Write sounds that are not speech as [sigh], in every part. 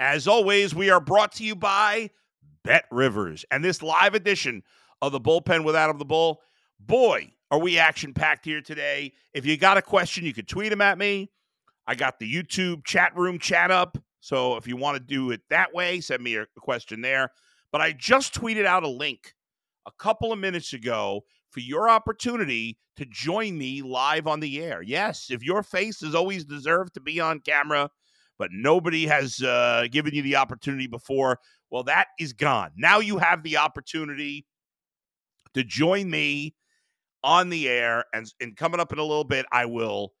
As always, we are brought to you by Bet Rivers. And this live edition of the bullpen with Adam the Bull, boy, are we action packed here today. If you got a question, you could tweet them at me. I got the YouTube chat room chat up. So if you want to do it that way, send me a question there. But I just tweeted out a link a couple of minutes ago for your opportunity to join me live on the air. Yes, if your face has always deserved to be on camera, but nobody has uh, given you the opportunity before. Well, that is gone. Now you have the opportunity to join me on the air. And, and coming up in a little bit, I will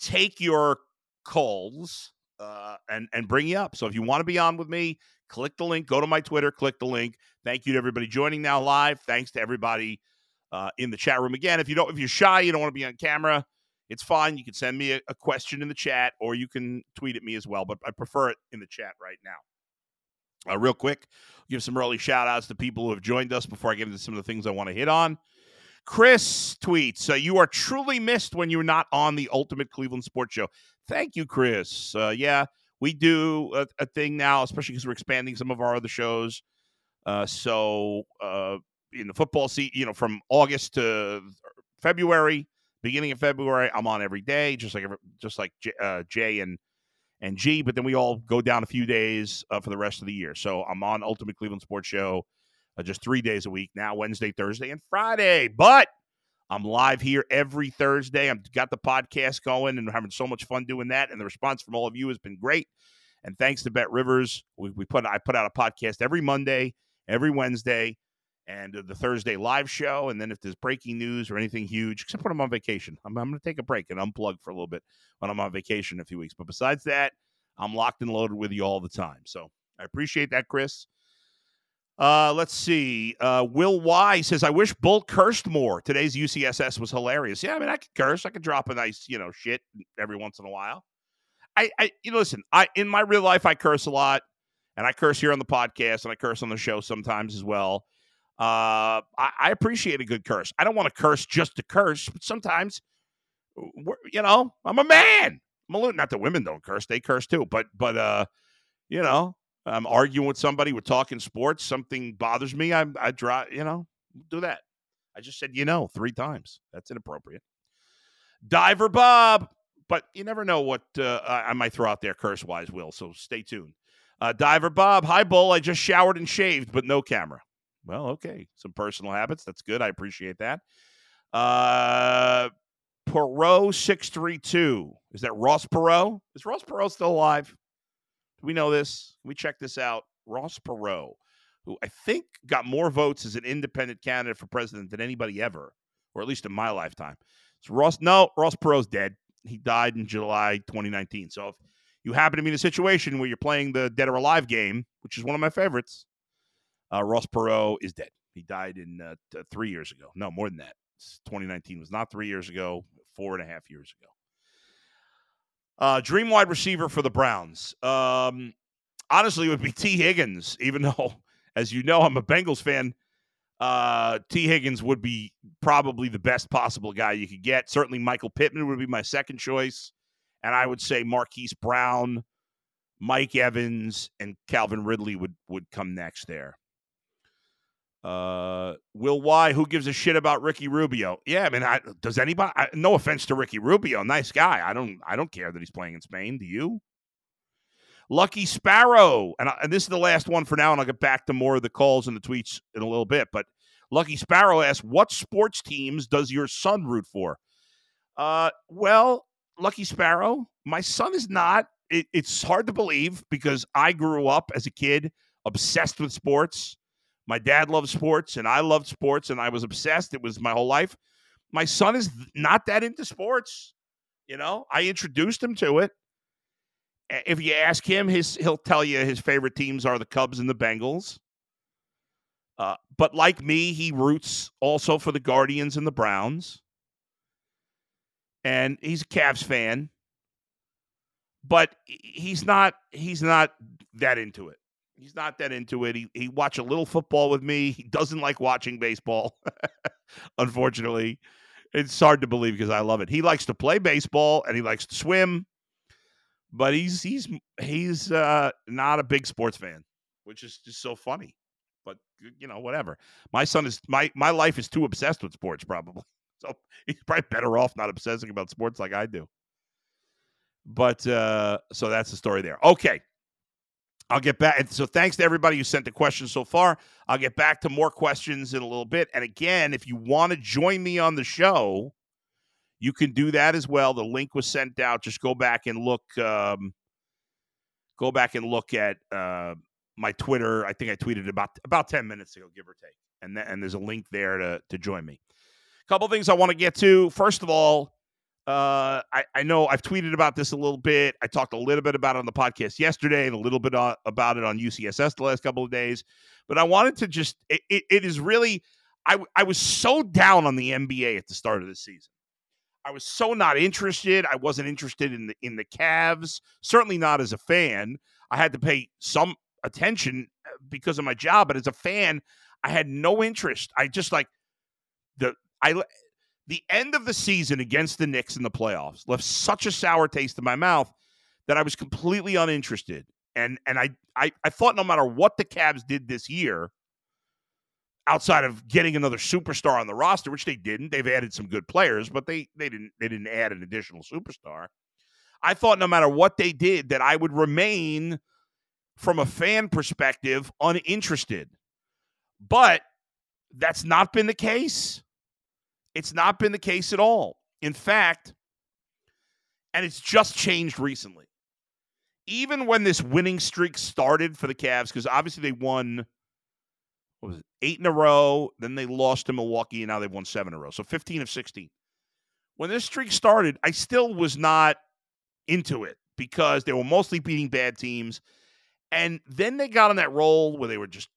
take your calls uh, and, and bring you up. So if you want to be on with me, click the link, go to my Twitter, click the link. Thank you to everybody joining now live. Thanks to everybody uh, in the chat room. Again, if you don't, if you're shy, you don't want to be on camera, it's fine. You can send me a, a, question in the chat or you can tweet at me as well, but I prefer it in the chat right now. Uh, real quick, give some early shout outs to people who have joined us before I get into some of the things I want to hit on. Chris tweets, uh, You are truly missed when you're not on the Ultimate Cleveland Sports Show. Thank you, Chris. Uh, yeah, we do a, a thing now, especially because we're expanding some of our other shows. Uh, so, uh, in the football seat, you know, from August to February, beginning of February, I'm on every day, just like just like uh, Jay and and G. But then we all go down a few days uh, for the rest of the year. So I'm on Ultimate Cleveland Sports Show uh, just three days a week now: Wednesday, Thursday, and Friday. But I'm live here every Thursday. I've got the podcast going and having so much fun doing that. And the response from all of you has been great. And thanks to Bet Rivers, we, we put I put out a podcast every Monday, every Wednesday and the Thursday live show. And then if there's breaking news or anything huge, except when I'm on vacation, I'm, I'm going to take a break and unplug for a little bit when I'm on vacation in a few weeks. But besides that, I'm locked and loaded with you all the time. So I appreciate that, Chris. Uh, let's see. Uh, Will Y says, I wish Bull cursed more. Today's UCSS was hilarious. Yeah, I mean, I could curse. I could drop a nice, you know, shit every once in a while. I, I, you know, listen, I, in my real life, I curse a lot and I curse here on the podcast and I curse on the show sometimes as well. Uh, I, I appreciate a good curse. I don't want to curse just to curse, but sometimes, you know, I'm a man. I'm a little, not that women don't curse; they curse too. But, but, uh, you know, I'm arguing with somebody. We're talking sports. Something bothers me. I, I draw. You know, do that. I just said, you know, three times. That's inappropriate. Diver Bob, but you never know what uh, I might throw out there curse wise, Will. So stay tuned. Uh, Diver Bob, hi, Bull. I just showered and shaved, but no camera. Well, okay. Some personal habits. That's good. I appreciate that. Uh Perot 632. Is that Ross Perot? Is Ross Perot still alive? Do we know this? Can we check this out? Ross Perot, who I think got more votes as an independent candidate for president than anybody ever, or at least in my lifetime. So Ross, no, Ross Perot's dead. He died in July 2019. So if you happen to be in a situation where you're playing the Dead or Alive game, which is one of my favorites, uh, Ross Perot is dead. He died in uh, t- three years ago. No, more than that. 2019 was not three years ago, four and a half years ago. Uh, dream wide receiver for the Browns. Um, honestly, would be Tee Higgins, even [laughs] though, as you know, I'm a Bengals fan. Uh, Tee Higgins would be probably the best possible guy you could get. Certainly, Michael Pittman would be my second choice. And I would say Marquise Brown, Mike Evans, and Calvin Ridley would, would come next there. Uh, Will Why? who gives a shit about Ricky Rubio? Yeah, I mean, I, does anybody? I, no offense to Ricky Rubio, nice guy. I don't, I don't care that he's playing in Spain. Do you? Lucky Sparrow, and, I, and this is the last one for now, and I'll get back to more of the calls and the tweets in a little bit. But Lucky Sparrow asks, "What sports teams does your son root for?" Uh, well, Lucky Sparrow, my son is not. It, it's hard to believe because I grew up as a kid obsessed with sports. My dad loved sports, and I loved sports, and I was obsessed. It was my whole life. My son is not that into sports. You know, I introduced him to it. If you ask him, his he'll tell you his favorite teams are the Cubs and the Bengals. Uh, but like me, he roots also for the Guardians and the Browns. And he's a Cavs fan. But he's not he's not that into it. He's not that into it. He he watch a little football with me. He doesn't like watching baseball. [laughs] Unfortunately, it's hard to believe because I love it. He likes to play baseball and he likes to swim, but he's he's he's uh, not a big sports fan, which is just so funny. But you know, whatever. My son is my my life is too obsessed with sports, probably. [laughs] So he's probably better off not obsessing about sports like I do. But uh, so that's the story there. Okay. I'll get back. So thanks to everybody who sent the questions so far. I'll get back to more questions in a little bit. And again, if you want to join me on the show, you can do that as well. The link was sent out. Just go back and look. Um, go back and look at uh, my Twitter. I think I tweeted about about ten minutes ago, give or take. And th- and there's a link there to to join me. A couple things I want to get to. First of all, uh, I, I know I've tweeted about this a little bit. I talked a little bit about it on the podcast yesterday and a little bit on, about it on UCSS the last couple of days. But I wanted to just, it, it, it is really, I, I was so down on the NBA at the start of the season. I was so not interested. I wasn't interested in the in the Cavs. Certainly not as a fan. I had to pay some attention uh, because of my job, but as a fan, I had no interest. I just like the I the end of the season against the Knicks in the playoffs left such a sour taste in my mouth that I was completely uninterested. And and I I, I thought no matter what the Cavs did this year, outside of getting another superstar on the roster, which they didn't, they've added some good players, but they they didn't they didn't add an additional superstar. I thought no matter what they did, that I would remain from a fan perspective uninterested. But that's not been the case. It's not been the case at all. In fact, and it's just changed recently. Even when this winning streak started for the Cavs, because obviously they won what was it, eight in a row, then they lost to Milwaukee, and now they've won seven in a row. So 15 of 16. When this streak started, I still was not into it because they were mostly beating bad teams. And then they got on that roll where they were just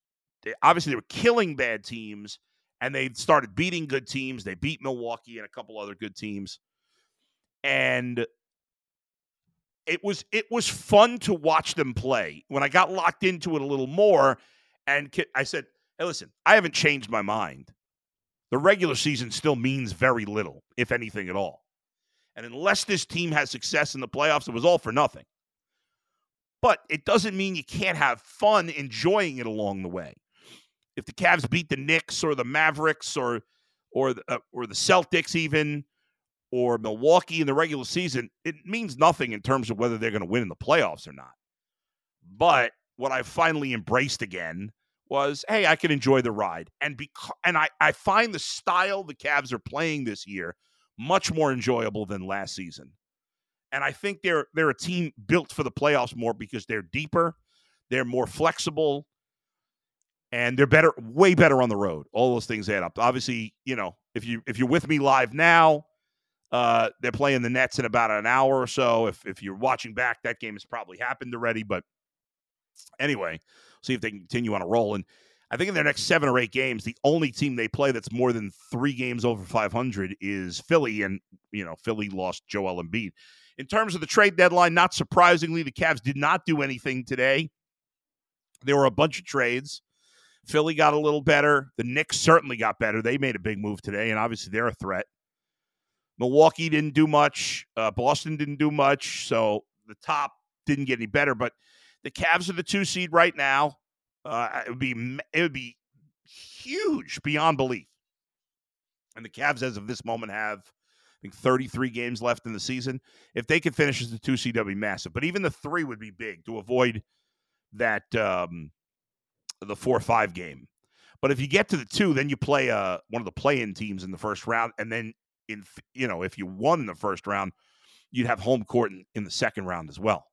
they, obviously they were killing bad teams and they started beating good teams. They beat Milwaukee and a couple other good teams. And it was it was fun to watch them play. When I got locked into it a little more and I said, "Hey, listen, I haven't changed my mind. The regular season still means very little, if anything at all. And unless this team has success in the playoffs, it was all for nothing. But it doesn't mean you can't have fun enjoying it along the way if the Cavs beat the Knicks or the Mavericks or or the, uh, or the Celtics even or Milwaukee in the regular season, it means nothing in terms of whether they're going to win in the playoffs or not. But what I finally embraced again was, hey, I can enjoy the ride, and because and I I find the style the Cavs are playing this year much more enjoyable than last season. And I think they're they're a team built for the playoffs more because they're deeper, they're more flexible, and they're better, way better on the road. All those things add up. Obviously, you know, if you if you're with me live now, uh, they're playing the Nets in about an hour or so. If if you're watching back, that game has probably happened already. But anyway, see if they can continue on a roll. And I think in their next seven or eight games, the only team they play that's more than three games over 500 is Philly, and you know Philly lost Joel Embiid. In terms of the trade deadline, not surprisingly, the Cavs did not do anything today. There were a bunch of trades. Philly got a little better. The Knicks certainly got better. They made a big move today, and obviously they're a threat. Milwaukee didn't do much. Uh, Boston didn't do much. So the top didn't get any better. But the Cavs are the two seed right now. Uh, it would be it would be huge beyond belief. And the Cavs, as of this moment, have I think 33 games left in the season. If they could finish as the two seed, that'd be massive. But even the three would be big to avoid that um, the four five game. But if you get to the two, then you play uh, one of the play-in teams in the first round, and then in you know if you won the first round, you'd have home court in, in the second round as well,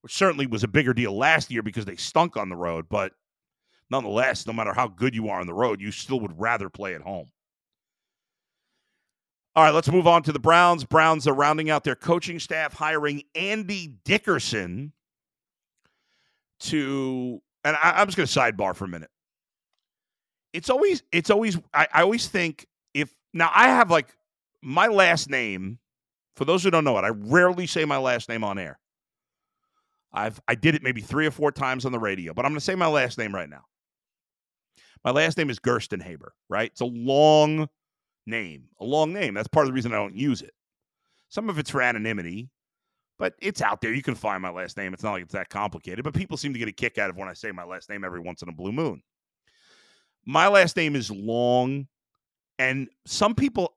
which certainly was a bigger deal last year because they stunk on the road. But nonetheless, no matter how good you are on the road, you still would rather play at home. All right, let's move on to the Browns. Browns are rounding out their coaching staff, hiring Andy Dickerson to, and I, am just going to sidebar for a minute. It's always, it's always, I, I always think if now I have like my last name. For those who don't know it, I rarely say my last name on air. I've I did it maybe three or four times on the radio, but I'm going to say my last name right now. My last name is Gerstenhaber, right? It's a long name, a long name. That's part of the reason I don't use it. Some of it's for anonymity, but it's out there. You can find my last name. It's not like it's that complicated, but people seem to get a kick out of when I say my last name every once in a blue moon. My last name is long, and some people,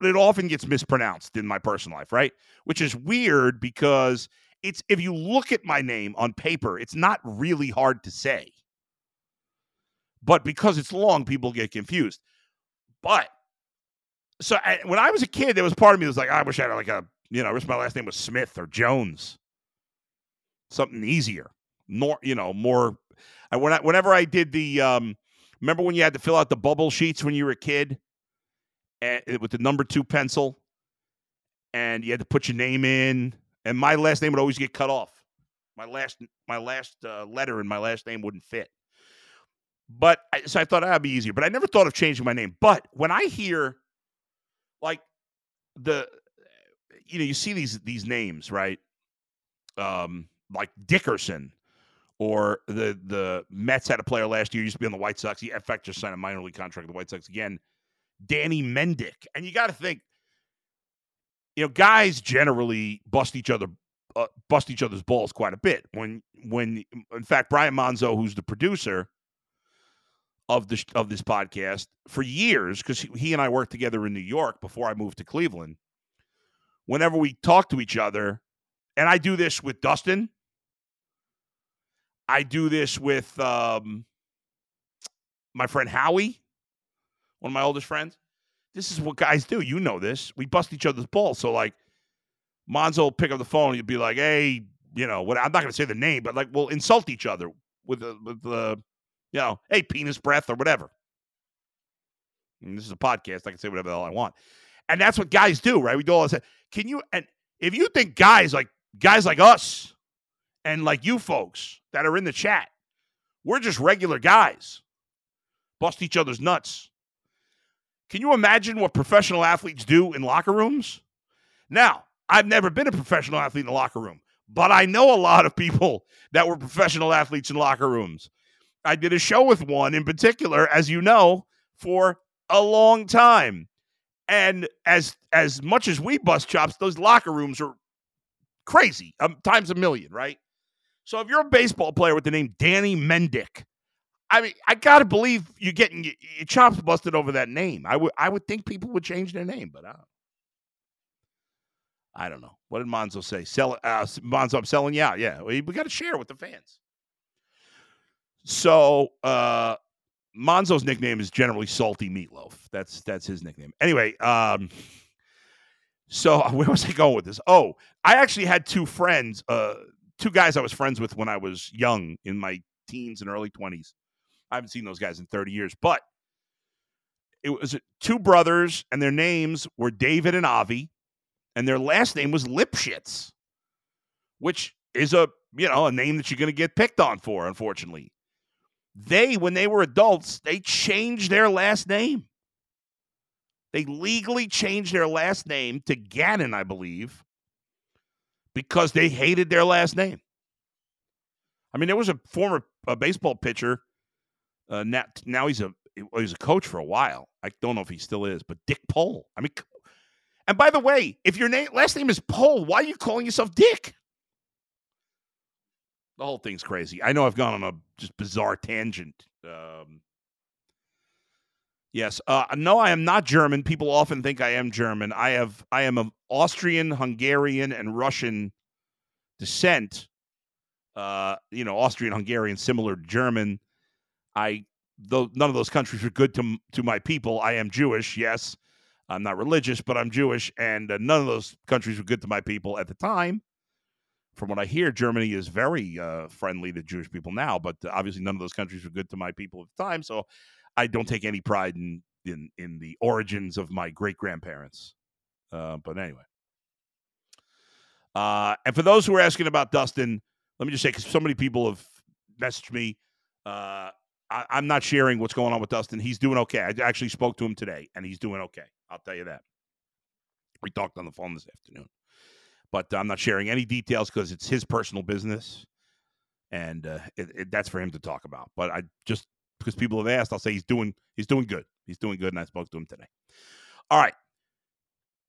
it often gets mispronounced in my personal life, right? Which is weird because it's, if you look at my name on paper, it's not really hard to say. But because it's long, people get confused. But so I, when I was a kid, there was part of me that was like, I wish I had like a, you know, I wish my last name was Smith or Jones, something easier, more, you know, more. I when I, whenever I did the, um, remember when you had to fill out the bubble sheets when you were a kid, and, with the number two pencil, and you had to put your name in, and my last name would always get cut off. My last, my last uh, letter in my last name wouldn't fit. But I, so I thought that'd be easier. But I never thought of changing my name. But when I hear like the you know you see these these names right? Um like dickerson or the the mets had a player last year used to be on the white sox. He in fact just signed a minor league contract with the white sox again. Danny mendick. And you got to think you know guys generally bust each other uh, bust each other's balls quite a bit. When when in fact brian monzo who's the producer of this of this podcast for years because he and I worked together in New York before I moved to Cleveland. Whenever we talk to each other, and I do this with Dustin, I do this with um, my friend Howie, one of my oldest friends. This is what guys do. You know this. We bust each other's balls. So like, Monzo will pick up the phone. You'd be like, "Hey, you know what? I'm not going to say the name, but like, we'll insult each other with the with you know, hey, penis breath or whatever. And this is a podcast. I can say whatever the hell I want. And that's what guys do, right? We do all this. Can you, and if you think guys like, guys like us and like you folks that are in the chat, we're just regular guys, bust each other's nuts. Can you imagine what professional athletes do in locker rooms? Now, I've never been a professional athlete in the locker room, but I know a lot of people that were professional athletes in locker rooms. I did a show with one in particular, as you know, for a long time. And as as much as we bust chops, those locker rooms are crazy, um, times a million, right? So if you're a baseball player with the name Danny Mendick, I mean, I gotta believe you're getting your, chops busted over that name. I would I would think people would change their name, but I don't. I don't know. What did Monzo say? Sell uh, Monzo, I'm selling you out. Yeah, we, we got to share with the fans. So uh Monzo's nickname is generally Salty Meatloaf. That's that's his nickname. Anyway, um so [laughs] where was I going with this? Oh, I actually had two friends, uh two guys I was friends with when I was young in my teens and early 20s. I haven't seen those guys in 30 years, but it was two brothers and their names were David and Avi and their last name was Lipschitz, which is a, you know, a name that you're going to get picked on for, unfortunately. They, when they were adults, they changed their last name. They legally changed their last name to Gannon, I believe, because they hated their last name. I mean, there was a former a baseball pitcher. Uh, now, now he's a he's a coach for a while. I don't know if he still is, but Dick Pole. I mean, and by the way, if your name last name is Pole, why are you calling yourself Dick? The whole thing's crazy. I know I've gone on a just bizarre tangent. Um, yes, uh, no, I am not German. People often think I am German. I have I am of Austrian, Hungarian, and Russian descent. Uh, you know, Austrian, Hungarian, similar to German. I though none of those countries were good to to my people. I am Jewish, yes. I'm not religious, but I'm Jewish, and uh, none of those countries were good to my people at the time. From what I hear, Germany is very uh, friendly to Jewish people now, but obviously none of those countries were good to my people at the time. So I don't take any pride in in in the origins of my great grandparents. Uh, but anyway, uh, and for those who are asking about Dustin, let me just say because so many people have messaged me. Uh, I, am not sharing what's going on with Dustin. He's doing okay. I actually spoke to him today, and he's doing okay. I'll tell you that. We talked on the phone this afternoon, but I'm not sharing any details because it's his personal business, and uh, it, it, that's for him to talk about. But I just because people have asked, I'll say he's doing he's doing good. He's doing good, and I spoke to him today. All right,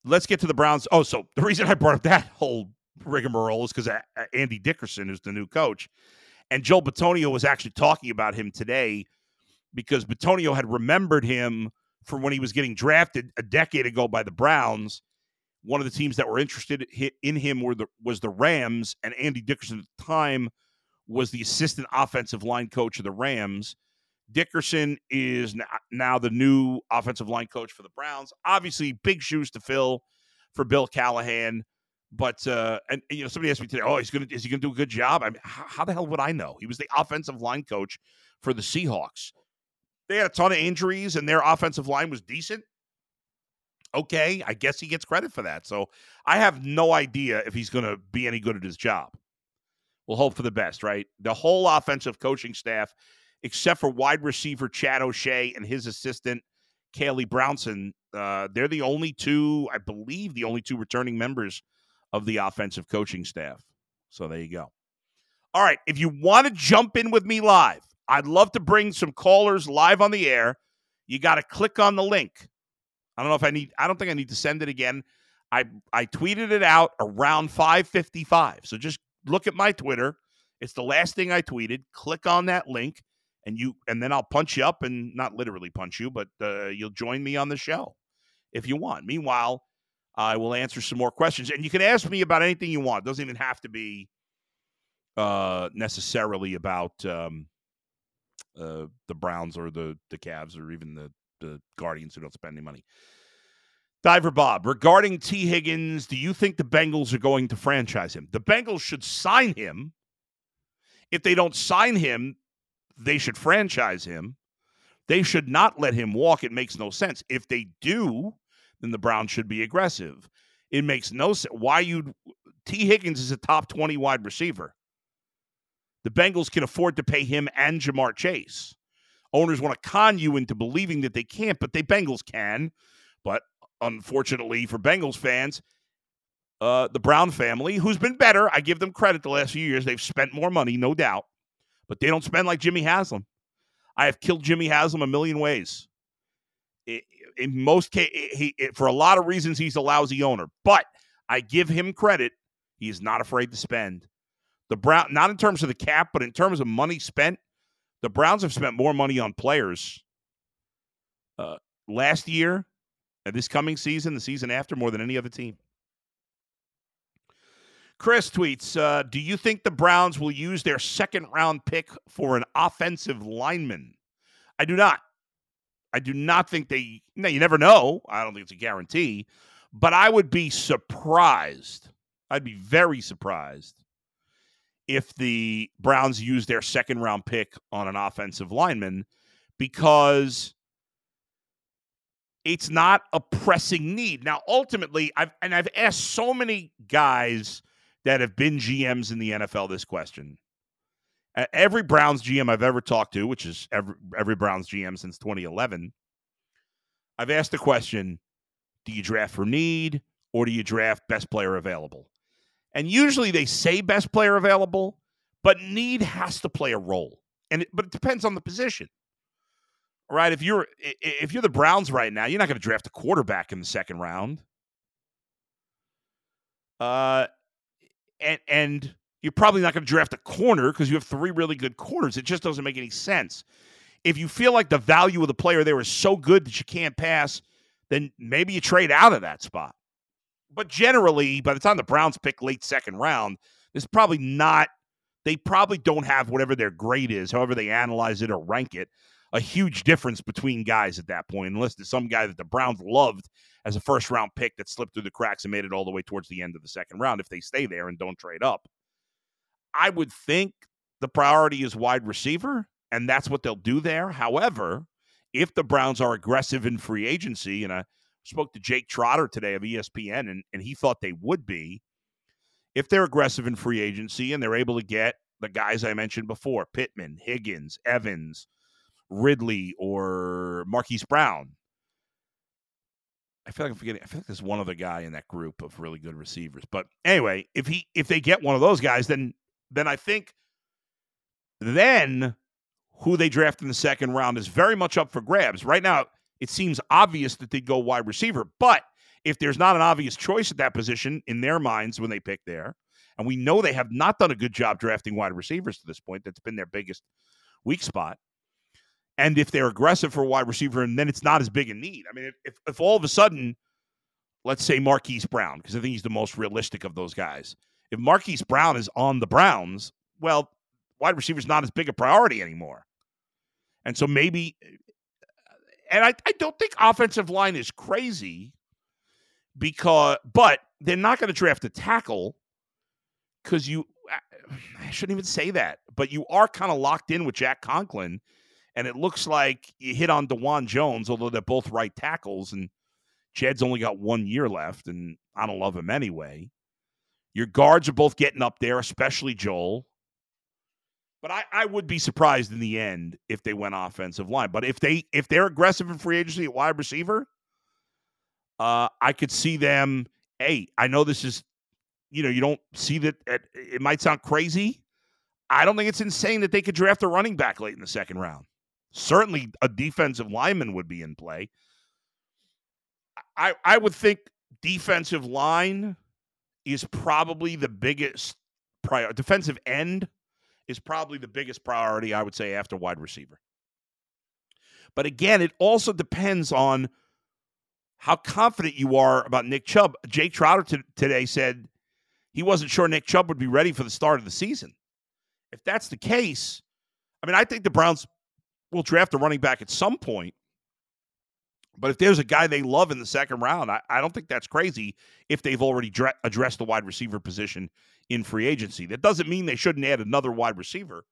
let's get to the Browns. Oh, so the reason I brought up that whole rigmarole is because Andy Dickerson is the new coach and Joel Bitonio was actually talking about him today because Bitonio had remembered him from when he was getting drafted a decade ago by the Browns. One of the teams that were interested in him were the, was the Rams, and Andy Dickerson at the time was the assistant offensive line coach of the Rams. Dickerson is now the new offensive line coach for the Browns. Obviously, big shoes to fill for Bill Callahan. But uh, and you know, somebody asked me today, "Oh, he's gonna is he gonna do a good job?" I mean, how, how the hell would I know? He was the offensive line coach for the Seahawks. They had a ton of injuries, and their offensive line was decent. Okay, I guess he gets credit for that. So I have no idea if he's gonna be any good at his job. We'll hope for the best, right? The whole offensive coaching staff, except for wide receiver Chad O'Shea and his assistant Callie Brownson, uh, they're the only two, I believe, the only two returning members of the offensive coaching staff. So there you go. All right. If you want to jump in with me live, I'd love to bring some callers live on the air. You got to click on the link. I don't know if I need, I don't think I need to send it again. I, I tweeted it out around 555. So just look at my Twitter. It's the last thing I tweeted. Click on that link and you, and then I'll punch you up and not literally punch you, but uh, you'll join me on the show if you want. Meanwhile, I will answer some more questions. And you can ask me about anything you want. It doesn't even have to be uh, necessarily about um, uh, the Browns or the, the Cavs or even the, the Guardians who don't spend any money. Diver Bob, regarding Tee Higgins, do you think the Bengals are going to franchise him? The Bengals should sign him. If they don't sign him, they should franchise him. They should not let him walk. It makes no sense. If they do, then the Browns should be aggressive. It makes no sense. Why you Tee Higgins is a top 20 wide receiver. The Bengals can afford to pay him and Ja'Marr Chase. Owners want to con you into believing that they can't, but they Bengals can. But unfortunately for Bengals fans, uh, the Brown family, who's been better, I give them credit the last few years. They've spent more money, no doubt, but they don't spend like Jimmy Haslam. I have killed Jimmy Haslam a million ways in most cases, he, for a lot of reasons, he's a lousy owner. But I give him credit; he is not afraid to spend. The Brown, not in terms of the cap, but in terms of money spent, the Browns have spent more money on players uh, last year, and this coming season, the season after, more than any other team. Chris tweets uh, Do you think the Browns will use their second round pick for an offensive lineman? I do not. I do not think they. No, you never know. I don't think it's a guarantee, but I would be surprised. I'd be very surprised if the Browns use their second round pick on an offensive lineman because it's not a pressing need. Now, ultimately, I've and I've asked so many guys that have been GMs in the NFL this question every Browns GM I've ever talked to, which is every, every Browns GM since 2011, I've asked the question do you draft for need or do you draft best player available? And usually they say best player available, but need has to play a role. And it, but it depends on the position. Right? If you're if you're the Browns right now, you're not going to draft a quarterback in the second round. Uh and and you're probably not going to draft a corner because you have three really good corners. It just doesn't make any sense. If you feel like the value of the player there is so good that you can't pass, then maybe you trade out of that spot. But generally, by the time the Browns pick late second round, it's probably not, they probably don't have whatever their grade is, however they analyze it or rank it. a huge difference between guys at that point, unless there's some guy that the Browns loved as a first round pick that slipped through the cracks and made it all the way towards the end of the second round if they stay there and don't trade up. I would think the priority is wide receiver, and that's what they'll do there. However, if the Browns are aggressive in free agency, and I spoke to Jake Trotter today of ESPN, and, and he thought they would be, if they're aggressive in free agency and they're able to get the guys I mentioned before Pittman, Higgins, Evans, Ridley, or Marquise Brown. I feel like I'm forgetting. I feel like there's one other guy in that group of really good receivers. But anyway, if he if they get one of those guys, then then I think then who they draft in the second round is very much up for grabs. Right now, it seems obvious that they'd go wide receiver, but if there's not an obvious choice at that position in their minds when they pick there, and we know they have not done a good job drafting wide receivers to this point, that's been their biggest weak spot. And if they're aggressive for wide receiver, and then it's not as big a need. I mean, if, if all of a sudden, let's say Marquise Brown, because I think he's the most realistic of those guys. If Marquise Brown is on the Browns, well, wide receiver is not as big a priority anymore. And so maybe, and I, I don't think offensive line is crazy because, but they're not going to draft a tackle because you, I shouldn't even say that, but you are kind of locked in with Jack Conklin. And it looks like you hit on Dawand Jones, although they're both right tackles. And Jed's only got one year left, and I don't love him anyway. Your guards are both getting up there, especially Joel. But I, I would be surprised in the end if they went offensive line. But if they if they're aggressive in free agency at wide receiver, uh, I could see them. Hey, I know this is, you know, you don't see that. It might sound crazy. I don't think it's insane that they could draft a running back late in the second round. Certainly, a defensive lineman would be in play. I I would think defensive line is probably the biggest prior defensive end is probably the biggest priority I would say after wide receiver. But again, it also depends on how confident you are about Nick Chubb. Jake Trotter t- today said he wasn't sure Nick Chubb would be ready for the start of the season. If that's the case, I mean, I think the Browns will draft a running back at some point. But if there's a guy they love in the second round, I, I don't think that's crazy if they've already dre- addressed the wide receiver position in free agency. That doesn't mean they shouldn't add another wide receiver,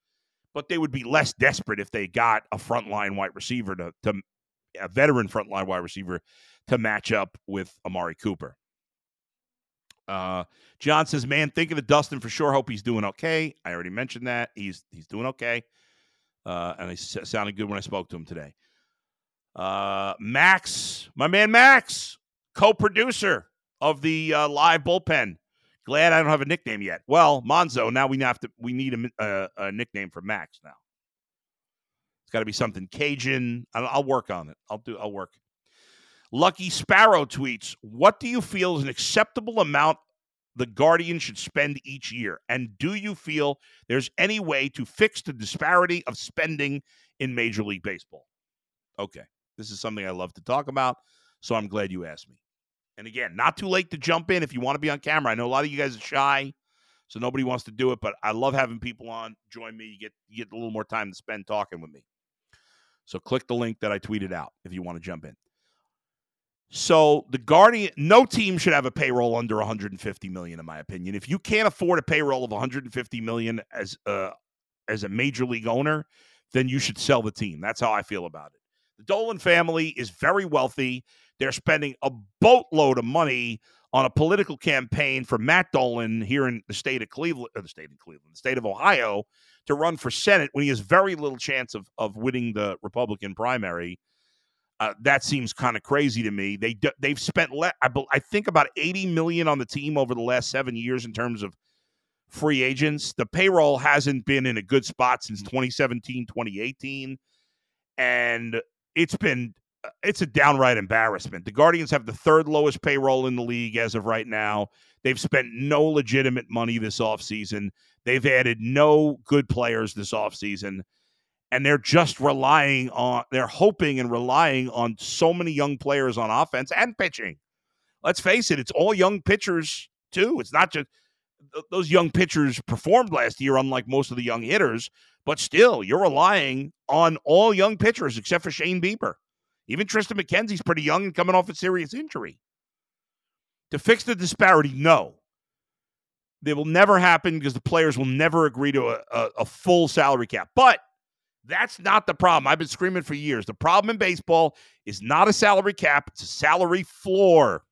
but they would be less desperate if they got a frontline wide receiver to, to a veteran frontline wide receiver to match up with Amari Cooper. Uh, John says, "Man, think of the Dustin for sure. Hope he's doing okay. I already mentioned that he's he's doing okay, uh, and he sounded good when I spoke to him today." Uh, Max, my man Max, co-producer of the uh, live bullpen. Glad I don't have a nickname yet. Well, Monzo, now we have to we need a, a, uh, a nickname for Max now. It's got to be something Cajun. I'll, I'll work on it. I'll do. I'll work. Lucky Sparrow tweets, What do you feel is an acceptable amount the Guardian should spend each year? And do you feel there's any way to fix the disparity of spending in Major League Baseball? Okay. This is something I love to talk about. So I'm glad you asked me. And again, not too late to jump in if you want to be on camera. I know a lot of you guys are shy, so nobody wants to do it, but I love having people on. Join me. You get you get a little more time to spend talking with me. So click the link that I tweeted out if you want to jump in. So the Guardian, no team should have a payroll under 150 million, in my opinion. If you can't afford a payroll of 150 million as a as a major league owner, then you should sell the team. That's how I feel about it. The Dolan family is very wealthy. They're spending a boatload of money on a political campaign for Matt Dolan here in the state of Cleveland, or the state of Cleveland, the state of Ohio, to run for Senate when he has very little chance of of winning the Republican primary. Uh, that seems kind of crazy to me. They they've spent le- I, I think about 80 million on the team over the last 7 years in terms of free agents. The payroll hasn't been in a good spot since 2017, 2018 and it's been it's a downright embarrassment. The Guardians have the third lowest payroll in the league as of right now. They've spent no legitimate money this offseason. They've added no good players this offseason and they're just relying on they're hoping and relying on so many young players on offense and pitching. Let's face it, it's all young pitchers too. It's not just those young pitchers performed last year, unlike most of the young hitters. But still, you're relying on all young pitchers except for Shane Bieber. Even Triston McKenzie's pretty young and coming off a serious injury. To fix the disparity, no. They will never happen because the players will never agree to a, a, a full salary cap. But that's not the problem. I've been screaming for years. The problem in baseball is not a salary cap, it's a salary floor.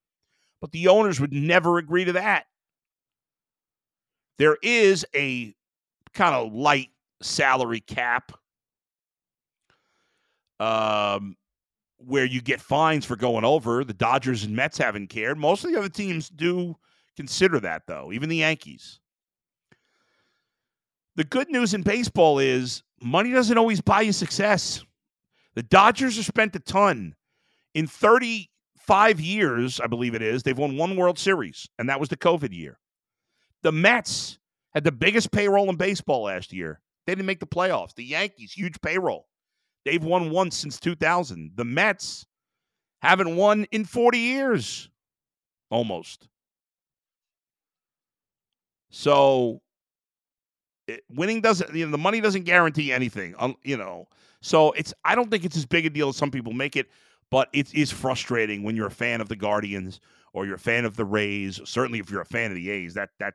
But the owners would never agree to that. There is a kind of light salary cap um, where you get fines for going over. The Dodgers and Mets haven't cared. Most of the other teams do consider that, though, even the Yankees. The good news in baseball is money doesn't always buy you success. The Dodgers have spent a ton. In 35 years, I believe it is, they've won one World Series, and that was the COVID year. The Mets had the biggest payroll in baseball last year. They didn't make the playoffs. The Yankees, huge payroll. They've won once since 2000. The Mets haven't won in 40 years, almost. So it, winning doesn't, you know, the money doesn't guarantee anything, you know. So it's, I don't think it's as big a deal as some people make it, but it is frustrating when you're a fan of the Guardians or you're a fan of the Rays. Certainly, if you're a fan of the A's, that that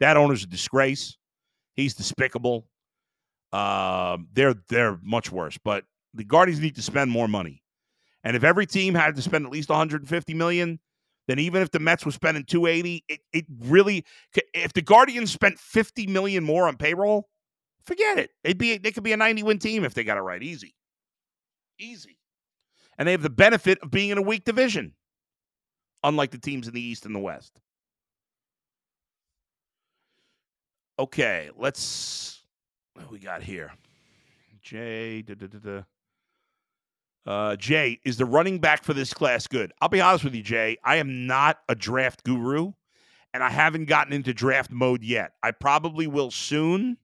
that owner's a disgrace. He's despicable. Uh, they're they're much worse. But the Guardians need to spend more money. And if every team had to spend at least 150 million, then even if the Mets were spending 280, it, it really if the Guardians spent 50 million more on payroll, forget it. They'd be they could be a 90 win team if they got it right. Easy. Easy. And they have the benefit of being in a weak division, unlike the teams in the East and the West. Okay, let's we got here? Jay, da, da, da, uh, Jay, is the running back for this class good? I'll be honest with you, Jay. I am not a draft guru, and I haven't gotten into draft mode yet. I probably will soon,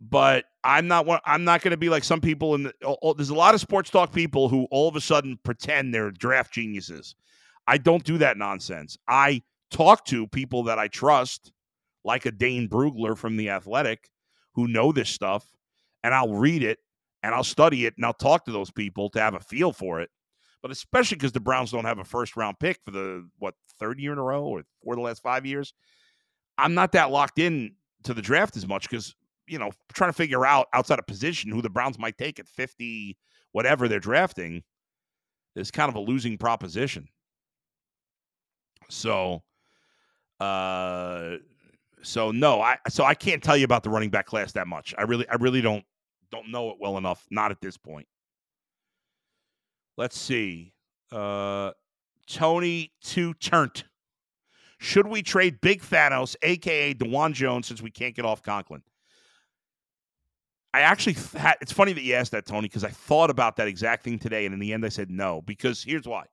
but I'm not. I'm not going to be like some people. In the, oh, oh, there's a lot of sports talk people who all of a sudden pretend they're draft geniuses. I don't do that nonsense. I talk to people that I trust, like a Dane Brugler from the Athletic, who know this stuff, and I'll read it and I'll study it and I'll talk to those people to have a feel for it. But especially because the Browns don't have a first round pick for the what third year in a row or for the last five years, I'm not that locked in to the draft as much because you know trying to figure out outside of position who the Browns might take at 50, whatever they're drafting, is kind of a losing proposition. So, uh, so no, I so I can't tell you about the running back class that much. I really, I really don't don't know it well enough. Not at this point. Let's see. Uh, Tony to Turnt. Should we trade Big Thanos, aka Dawand Jones, since we can't get off Conklin? I actually it's funny that you asked that, Tony, because I thought about that exact thing today, and in the end, I said no. Because here's why: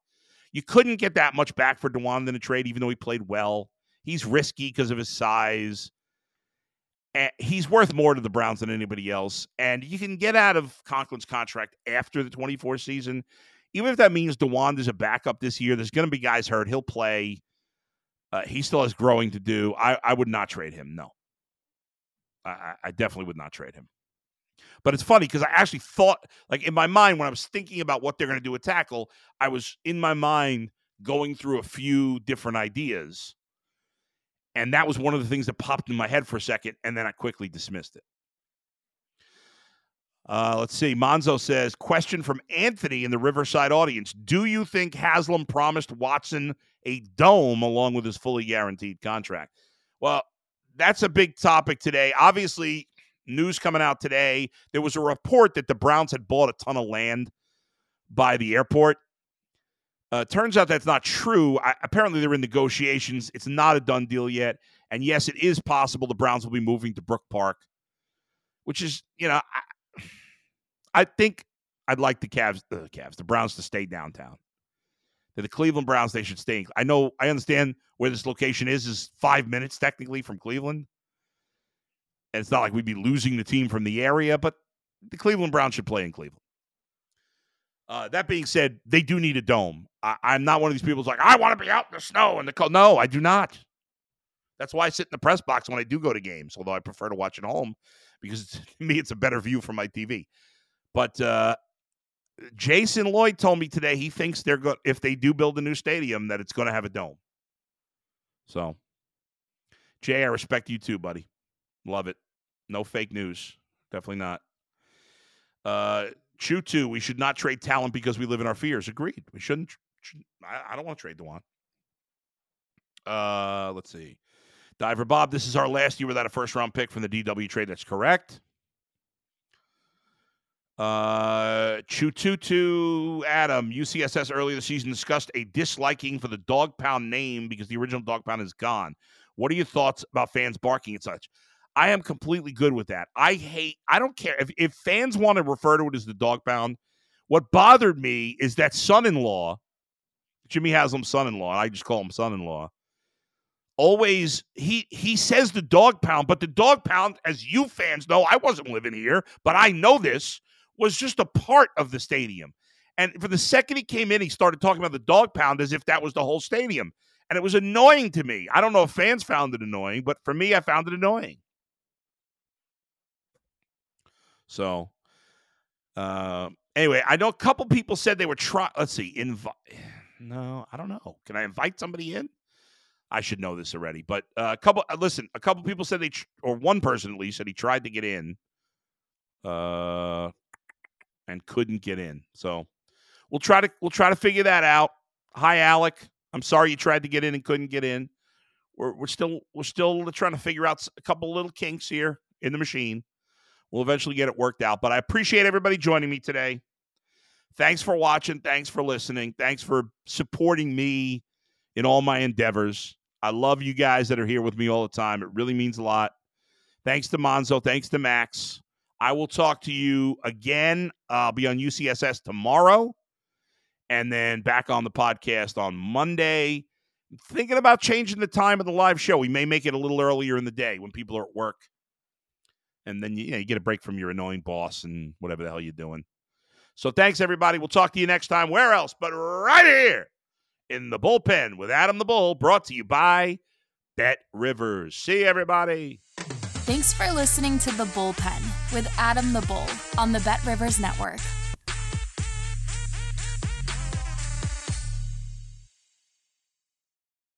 you couldn't get that much back for Dawand in a trade, even though he played well. He's risky because of his size he's worth more to the Browns than anybody else. And you can get out of Conklin's contract after the 24 season. Even if that means Dawand is a backup this year, there's going to be guys hurt. He'll play. Uh, he still has growing to do. I, I would not trade him. No. I, I definitely would not trade him. But it's funny because I actually thought, like in my mind, when I was thinking about what they're going to do with tackle, I was in my mind going through a few different ideas. And that was one of the things that popped in my head for a second, and then I quickly dismissed it. Uh, let's see. Monzo says, question from Anthony in the Riverside audience. Do you think Haslam promised Watson a dome along with his fully guaranteed contract? Well, that's a big topic today. Obviously, news coming out today. There was a report that the Browns had bought a ton of land by the airport. Uh, turns out that's not true. I, apparently, they're in negotiations. It's not a done deal yet. And yes, it is possible the Browns will be moving to Brook Park, which is, you know, I, I think I'd like the Cavs, the Cavs, the Browns to stay downtown. The Cleveland Browns, they should stay. I know, I understand where this location is, is five minutes technically from Cleveland. And it's not like we'd be losing the team from the area, but the Cleveland Browns should play in Cleveland. Uh, that being said, they do need a dome. I, am not one of these people who's like, I want to be out in the snow and the cold. No, I do not. That's why I sit in the press box when I do go to games, although I prefer to watch at home because [laughs] to me it's a better view from my TV. But uh, Jason Lloyd told me today he thinks they're going if they do build a new stadium that it's going to have a dome. So, Jay, I respect you too, buddy. Love it. No fake news. Definitely not. Uh, Chew two. We should not trade talent because we live in our fears. Agreed. We shouldn't. Should, I, I, don't want to trade Dewan. Uh, let's see. Diver Bob, this is our last year without a first round pick from the DW trade. That's correct. Uh, Chututu Adam, UCSS earlier this season discussed a disliking for the dog pound name because the original dog pound is gone. What are your thoughts about fans barking and such? I am completely good with that. I hate, I don't care. If, if fans want to refer to it as the dog pound, what bothered me is that son in law, Jimmy Haslam's son in law, I just call him son in law, always he he says the dog pound, but the dog pound, as you fans know, I wasn't living here, but I know this was just a part of the stadium. And for the second he came in, he started talking about the dog pound as if that was the whole stadium. And it was annoying to me. I don't know if fans found it annoying, but for me, I found it annoying. So, uh, anyway, I know a couple people said they were trying. Let's see, invite. [sighs] No, I don't know. Can I invite somebody in? I should know this already, but uh, a couple. Uh, listen, a couple people said they, tr- or one person at least said he tried to get in, uh, and couldn't get in. So we'll try to we'll try to figure that out. Hi, Alec. I'm sorry you tried to get in and couldn't get in. We're we're still we're still trying to figure out a couple little kinks here in the machine. We'll eventually get it worked out. But I appreciate everybody joining me today. Thanks for watching. Thanks for listening. Thanks for supporting me in all my endeavors. I love you guys that are here with me all the time. It really means a lot. Thanks to Monzo. Thanks to Max. I will talk to you again. I'll be on UCSS tomorrow and then back on the podcast on Monday. Thinking about changing the time of the live show. We may make it a little earlier in the day when people are at work. And then you, know, you get a break from your annoying boss and whatever the hell you're doing. So thanks, everybody. We'll talk to you next time. Where else but right here in the bullpen with Adam the Bull, brought to you by Bet Rivers. See you, everybody. Thanks for listening to The Bullpen with Adam the Bull on the Bet Rivers Network.